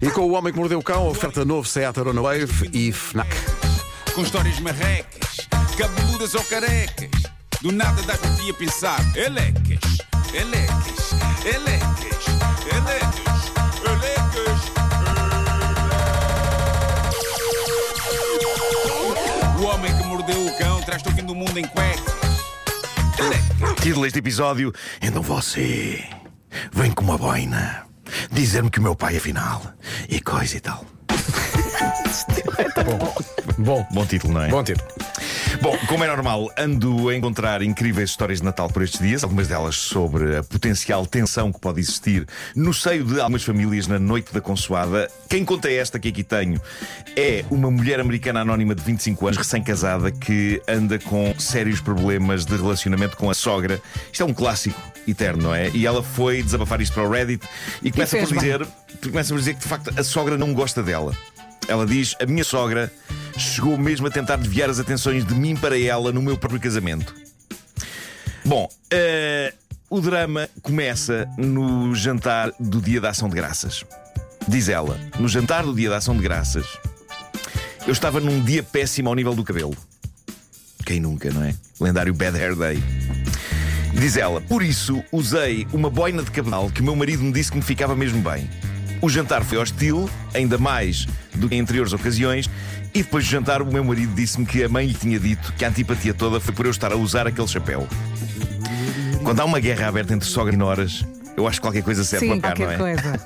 E com o Homem que Mordeu o Cão, oferta novo Seat Arona Wave e FNAC. com histórias marrecas, cabeludas ou carecas. Do nada das por ti a pensar, elecas, elecas, elecas, elecas, elecas. O homem que mordeu o cão traz-te o fim do mundo em cuecas. Elecas. Título deste episódio: Então você vem com uma boina dizer-me que o meu pai é final e coisa e tal. Bom, Bom título, não é? bom tiro. Bom, como é normal, ando a encontrar incríveis histórias de Natal por estes dias, algumas delas sobre a potencial tensão que pode existir no seio de algumas famílias na noite da consoada. Quem conta esta que aqui tenho é uma mulher americana anónima de 25 anos, recém-casada, que anda com sérios problemas de relacionamento com a sogra. Isto é um clássico eterno, não é? E ela foi desabafar isto para o Reddit e começa fez por dizer, começa por dizer que de facto a sogra não gosta dela. Ela diz: A minha sogra chegou mesmo a tentar desviar as atenções de mim para ela no meu próprio casamento. Bom, eh, o drama começa no jantar do Dia da Ação de Graças. Diz ela: No jantar do Dia da Ação de Graças, eu estava num dia péssimo ao nível do cabelo. Quem nunca, não é? Lendário Bad Hair Day. Diz ela, por isso usei uma boina de cabedal que o meu marido me disse que me ficava mesmo bem. O jantar foi hostil, ainda mais do que em anteriores ocasiões, e depois do jantar o meu marido disse-me que a mãe lhe tinha dito que a antipatia toda foi por eu estar a usar aquele chapéu. Quando há uma guerra aberta entre sogra e noras, eu acho que qualquer coisa serve Sim, para cá, não qualquer é? coisa.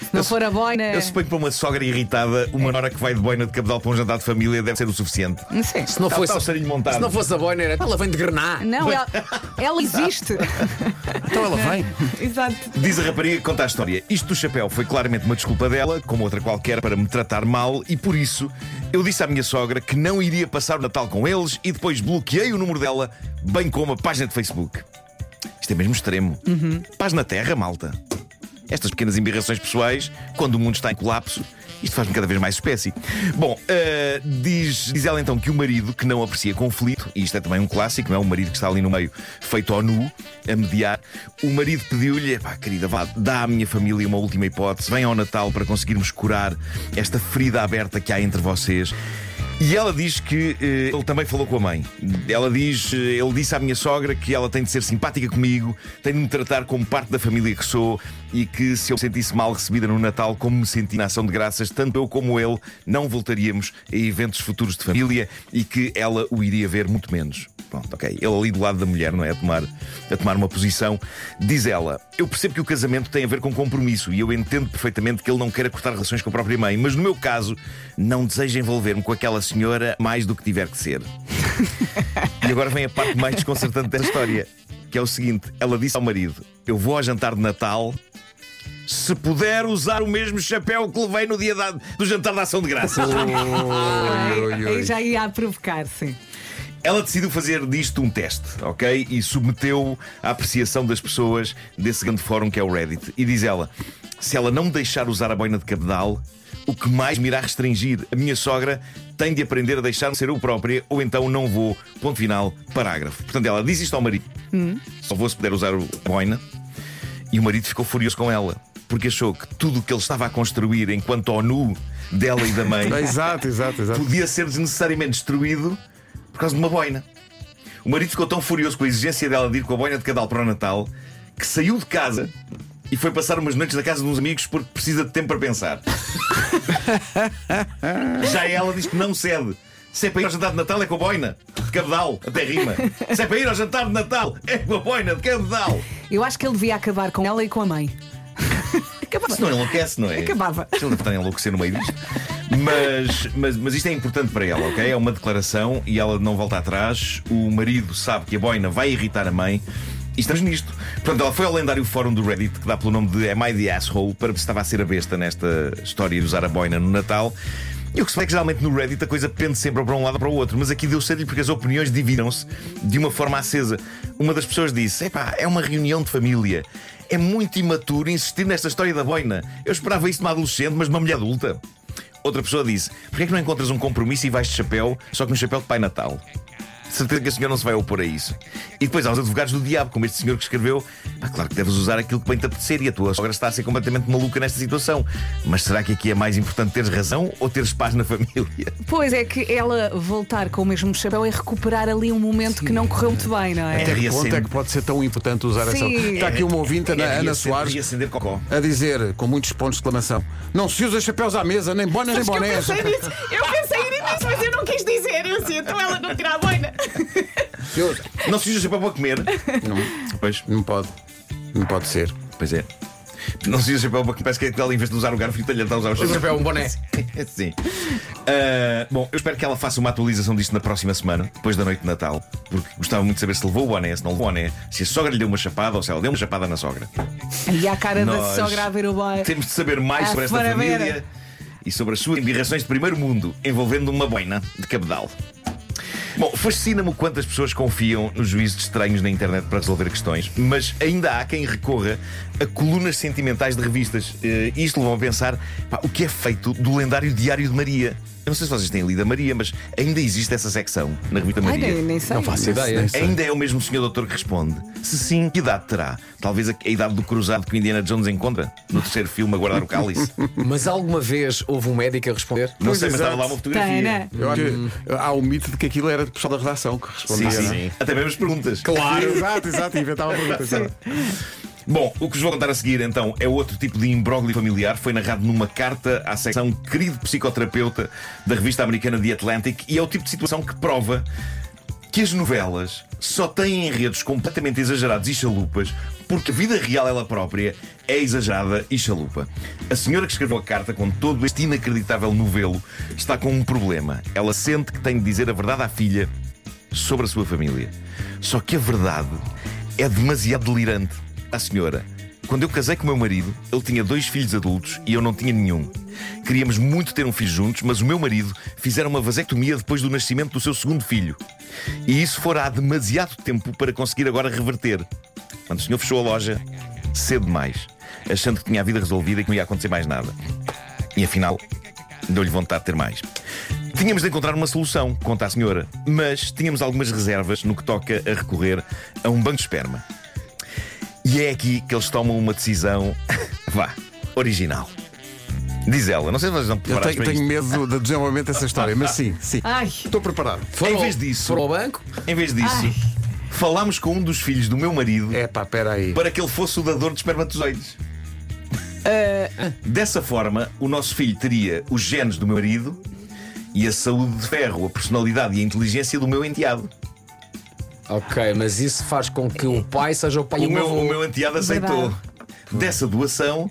Se não for a boina. Eu suponho que para uma sogra irritada, uma nora que vai de boina de cabedal para um jantar de família deve ser o suficiente. Sim. Se não, fosse, o sarinho montado. se não fosse a boina, era. Ela vem de grenar. Não, ela, ela existe. Então ela vem. Exato. Diz a rapariga que conta a história. Isto do chapéu foi claramente uma desculpa dela, como outra qualquer, para me tratar mal, e por isso eu disse à minha sogra que não iria passar o Natal com eles e depois bloqueei o número dela, bem como a página de Facebook. Isto é mesmo extremo. Paz na terra, malta. Estas pequenas embirrações pessoais, quando o mundo está em colapso, isto faz-me cada vez mais espécie. Bom, eh, diz, diz ela então que o marido, que não aprecia conflito, e isto é também um clássico, não é? O marido que está ali no meio, feito ao nu, a mediar, o marido pediu-lhe, pá, querida, vá, dá à minha família uma última hipótese, vem ao Natal para conseguirmos curar esta ferida aberta que há entre vocês. E ela diz que eh, ele também falou com a mãe. Ela diz, eh, ele disse à minha sogra que ela tem de ser simpática comigo, tem de me tratar como parte da família que sou e que se eu me sentisse mal recebida no Natal, como me senti na ação de graças, tanto eu como ele não voltaríamos a eventos futuros de família e que ela o iria ver muito menos. Pronto, ok. Ele ali do lado da mulher, não é? A tomar, a tomar uma posição. Diz ela: Eu percebo que o casamento tem a ver com compromisso e eu entendo perfeitamente que ele não queira cortar relações com a própria mãe, mas no meu caso, não desejo envolver-me com aquela senhora mais do que tiver que ser. e agora vem a parte mais desconcertante desta história, que é o seguinte: ela disse ao marido: Eu vou ao jantar de Natal. Se puder usar o mesmo chapéu que levei no dia da- do jantar da ação de graças. Aí, aí já ia a provocar, sim. Ela decidiu fazer disto um teste, ok? E submeteu à apreciação das pessoas desse grande fórum que é o Reddit. E diz ela: se ela não me deixar usar a boina de cabedal, o que mais me irá restringir? A minha sogra tem de aprender a deixar-me ser eu própria, ou então não vou. Ponto final, parágrafo. Portanto, ela diz isto ao marido: só vou se puder usar o- a boina. E o marido ficou furioso com ela, porque achou que tudo o que ele estava a construir enquanto ao nu dela e da mãe Exato, exato, exato. podia ser desnecessariamente destruído por causa de uma boina. O marido ficou tão furioso com a exigência dela de ir com a boina de cadal para o Natal que saiu de casa e foi passar umas noites na casa de uns amigos porque precisa de tempo para pensar. Já ela diz que não cede. Se é para ir ao jantar de Natal é com a boina de cabedal, até rima. Se é para ir ao jantar de Natal é com a boina de cabedal. Eu acho que ele devia acabar com ela e com a mãe. Acabava. Isso não enlouquece, não é? Acabava. Ele deve estar a enlouquecer no meio disto. Mas, mas, mas isto é importante para ela, ok? É uma declaração e ela não volta atrás. O marido sabe que a boina vai irritar a mãe. E estamos nisto. Portanto, ela foi ao lendário fórum do Reddit, que dá pelo nome de Am I the Asshole, para ver se estava a ser a besta nesta história de usar a boina no Natal. E o que se vê é que geralmente no Reddit a coisa pende sempre para um lado ou para o outro, mas aqui deu certo porque as opiniões dividiram-se de uma forma acesa. Uma das pessoas disse: Epá, é uma reunião de família. É muito imaturo insistir nesta história da boina. Eu esperava isso de uma adolescente, mas de uma mulher adulta. Outra pessoa disse: Porquê é que não encontras um compromisso e vais de chapéu, só que um chapéu de Pai Natal? De certeza que a senhora não se vai opor a isso. E depois há os advogados do diabo, como este senhor que escreveu. Ah, claro que deves usar aquilo que bem te apetecer e a tua sogra está a ser completamente maluca nesta situação. Mas será que aqui é mais importante teres razão ou teres paz na família? Pois é que ela voltar com o mesmo chapéu é recuperar ali um momento que não correu muito bem, não é? Até que ponto é que pode ser tão importante usar essa. Sim. Está aqui uma ouvinte, Ana, É Ana Soares, a dizer, com muitos pontos de exclamação: Não se usa chapéus à mesa, nem bonas nem que eu bonés. pensei nisso, eu pensei nisso, mas eu não quis dizer. Eu assim, então ela não tira a boina. Não se usa chapéu para comer. Não, Pois, não pode. Não pode ser. pois é. Não se usa chapéu para comer. Parece que ela, em vez de usar o garfo, está a usar o O chapéu. chapéu, um boné. Sim. Ah, bom, eu espero que ela faça uma atualização disto na próxima semana, depois da noite de Natal, porque gostava muito de saber se levou o boné, se não levou o boné, se a sogra lhe deu uma chapada ou se ela deu uma chapada na sogra. E a cara da Nós sogra a ver o boy. Temos de saber mais sobre esta família Vera. E sobre as suas embirrações de primeiro mundo, envolvendo uma boina de cabedal. Bom, fascina-me o quanto as pessoas confiam nos juízos estranhos na internet para resolver questões, mas ainda há quem recorra a colunas sentimentais de revistas. Eh, isto levou a pensar pá, o que é feito do lendário Diário de Maria. Eu não sei se vocês têm lido a Maria, mas ainda existe essa secção na revista Ai, Maria. nem, nem sei. Não faço ideia. Ainda é o mesmo senhor doutor que responde. Se sim, que idade terá? Talvez a, a idade do cruzado que o Indiana Jones encontra no terceiro filme a guardar o cálice. Mas alguma vez houve um médico a responder? Não Pois, sei, mas exato. estava lá uma fotografia. Tem, né? Eu acho que há o mito de que aquilo era de pessoal da redação que Sim, respondia. sim, não é? sim. Até mesmo as perguntas. Claro, exato, exato, inventava perguntas. Bom, o que vos vou contar a seguir então é outro tipo de imbróglio familiar. Foi narrado numa carta à secção querido psicoterapeuta da revista americana The Atlantic e é o tipo de situação que prova que as novelas só têm enredos completamente exagerados e chalupas porque a vida real ela própria é exagerada e chalupa. A senhora que escreveu a carta com todo este inacreditável novelo está com um problema. Ela sente que tem de dizer a verdade à filha sobre a sua família. Só que a verdade é demasiado delirante. A senhora, quando eu casei com o meu marido, ele tinha dois filhos adultos e eu não tinha nenhum. Queríamos muito ter um filho juntos, mas o meu marido fizeram uma vasectomia depois do nascimento do seu segundo filho. E isso fora há demasiado tempo para conseguir agora reverter. Quando o senhor fechou a loja, cedo demais, achando que tinha a vida resolvida e que não ia acontecer mais nada. E afinal, deu-lhe vontade de ter mais. Tínhamos de encontrar uma solução, conta a senhora, mas tínhamos algumas reservas no que toca a recorrer a um banco de esperma. E é aqui que eles tomam uma decisão, vá, original. Diz ela, não sei se vocês estão Eu tenho, para tenho medo do desenvolvimento dessa história, mas sim, sim. Ai. Estou preparado. Foram, Em vez disso- foram ao banco? Em vez disso, falámos com um dos filhos do meu marido É pá, espera aí. para que ele fosse o dador de espermatozoides. Dessa forma, o nosso filho teria os genes do meu marido e a saúde de ferro, a personalidade e a inteligência do meu enteado. Ok, mas isso faz com que o pai seja o pai e O meu, avô. o meu enteado aceitou. Verdade. Dessa doação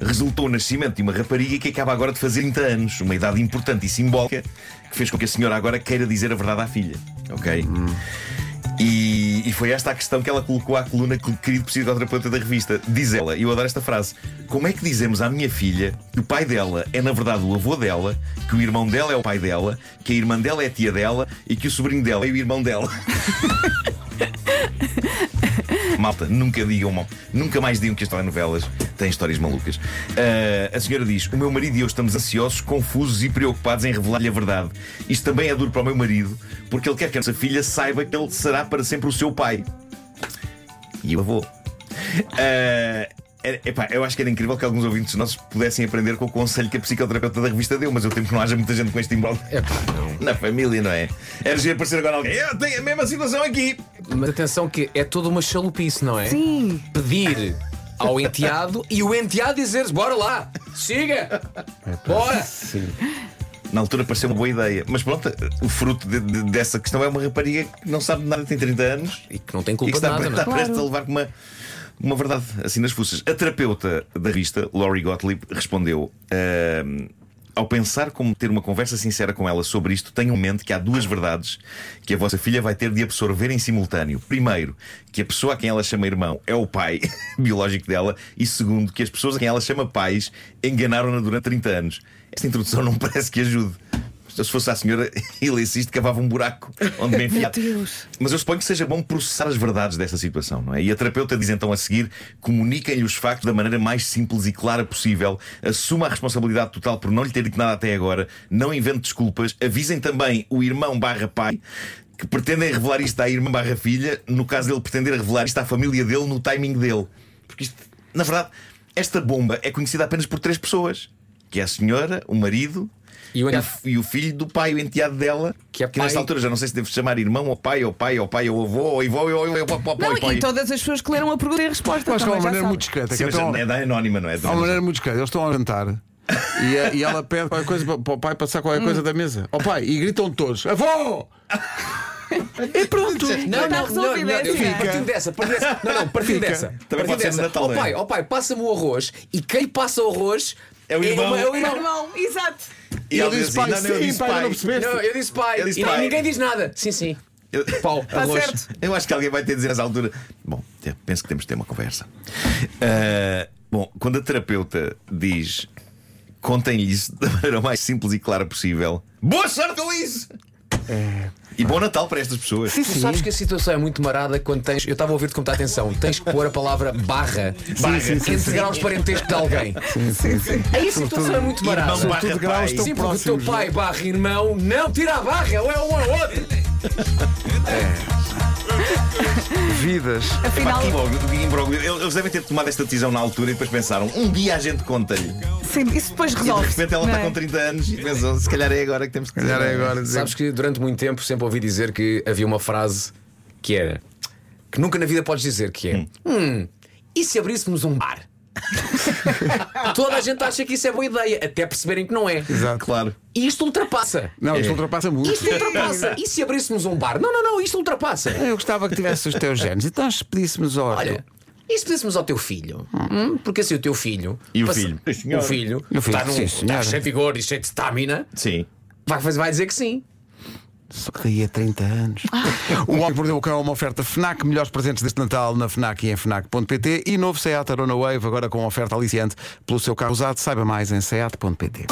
resultou o nascimento de uma rapariga que acaba agora de fazer 30 anos, uma idade importante e simbólica que fez com que a senhora agora queira dizer a verdade à filha. Ok? E, e foi esta a questão que ela colocou à coluna querido psicoterapeuta da revista. Diz ela, e eu adoro esta frase: Como é que dizemos à minha filha que o pai dela é na verdade o avô dela, que o irmão dela é o pai dela, que a irmã dela é a tia dela e que o sobrinho dela é o irmão dela? Malta, nunca digam mal. Nunca mais digam que as telenovelas têm histórias malucas. Ah, a senhora diz: O meu marido e eu estamos ansiosos, confusos e preocupados em revelar-lhe a verdade. Isto também é duro para o meu marido, porque ele quer que a nossa filha saiba que ele será para sempre o seu pai. E eu vou. Ah, é- epá, eu acho que era incrível que alguns ouvintes nossos pudessem aprender com o conselho que a psicoterapeuta da revista deu, mas eu temo que não haja muita gente com este embalo não. na família, não é? Era giro aparecer agora alguém. Eu tenho a mesma situação aqui. Mas atenção que é toda uma chalupice, não é? Sim. Pedir ao enteado e o enteado dizer bora lá, siga, bora. Sim. Na altura pareceu uma boa ideia, mas pronto, o fruto de- de- dessa questão é uma rapariga que não sabe de nada, tem 30 anos E que não tem e que culpa de está, nada, não está é? Claro. prestes a levar com uma, uma verdade assim nas fuças. A terapeuta da revista, Laurie Gottlieb, respondeu. "Ahm, ao pensar como ter uma conversa sincera com ela sobre isto, tenham em mente que há duas verdades que a vossa filha vai ter de absorver em simultâneo. Primeiro, que a pessoa a quem ela chama irmão é o pai biológico dela, e segundo, que as pessoas a quem ela chama pais enganaram-na durante 30 anos. Esta introdução não parece que ajude. Se fosse a senhora, ele insiste, cavava um buraco onde me enfiar. Mas eu suponho que seja bom processar as verdades desta situação, não é? E a terapeuta diz então a seguir: comuniquem-lhe os factos da maneira mais simples e clara possível, assuma a responsabilidade total por não lhe ter dito nada até agora, não invente desculpas, avisem também o irmão barra pai que pretendem revelar isto à irmã barra filha, no caso dele pretender revelar isto à família dele no timing dele. Porque isto, na verdade, esta bomba é conhecida apenas por três pessoas: que é a senhora, o marido. E o enteado. e o filho do pai, o enteado dela, Que é pai- nesta altura já não sei se devo chamar irmão ou pai, ou pai, ou pai, ou avô, ou avô, ou ou- ou- ou- Não, e todas as pessoas que leram a pergunta e a resposta. Acho que é uma maneira muito discreta. Sim, que então- é da anónima, não é? Há uma maneira muito discreta. Eles estão a jantar e, a- e ela pede qualquer coisa para, o pai passar qualquer coisa da mesa. Ó pai, e gritam todos: Avô! e pronto. Não, Está não, não, resolvido, não, é assim. fico partindo dessa, partindo dessa. Não, não, partindo Fica. dessa. Também partindo pode ser no dessa. Natal, Ó não é? pai, ó pai, passa-me o arroz e quem passa o arroz É o irmão. é o irmão. Irmão, exato. E eu ele disse pai, não, não, eu sim, disse pai, pai. não percebeste? Não, eu disse pai. Eu disse e pai. ninguém diz nada. Sim, sim. Eu- Pau, arroz. certo. Eu acho que alguém vai ter de dizer nessa altura. Bom, penso que temos de ter uma conversa. Ah, bom, quando a terapeuta diz contem-lhe isso da maneira mais simples e clara possível, boa sorte com isso! E bom Natal para estas pessoas. Sim, Tu sim. sabes que a situação é muito marada quando tens. Eu estava a ouvir-te com muita atenção. Tens que pôr a palavra barra, barra sim, sim, entre graus parentesco de alguém. Aí a situação é muito marada. Irmão barra pai. Sim, porque o teu próximos. pai barra irmão não tira a barra, ou é um ou é. Vidas. Afinal. Eles devem ter tomado esta decisão na altura e depois pensaram: um dia a gente conta-lhe. sim, isso depois E de resolve. repente ela está é? com 30 anos e pensam: se calhar é agora que temos que dizer. Calhar é agora dizer. Sabes que durante muito tempo sempre ouvi dizer que havia uma frase que era que nunca na vida podes dizer que é hum, e se abríssemos um bar? Toda a gente acha que isso é boa ideia, até perceberem que não é. Exato. Claro. E isto ultrapassa. Não, isto ultrapassa muito. Isto ultrapassa. E se abríssemos um bar? Não, não, não, isto ultrapassa. Eu gostava que tivesse os teus genes. Então, se pedíssemos ao. Olha, e se pedíssemos ao teu filho? Hum? Porque assim o teu filho. E o passa- filho? O filho, o filho, está, num, sim, está cheio de vigor e cheio de stamina, Sim. vai, fazer- vai dizer que sim. Só que daí a 30 anos. O Homem que Mordeu o Cão é uma oferta FNAC, melhores presentes deste Natal na FNAC e em FNAC.pt e novo Seat Arona Wave, agora com oferta aliciante pelo seu carro usado. Saiba mais em seat.pt.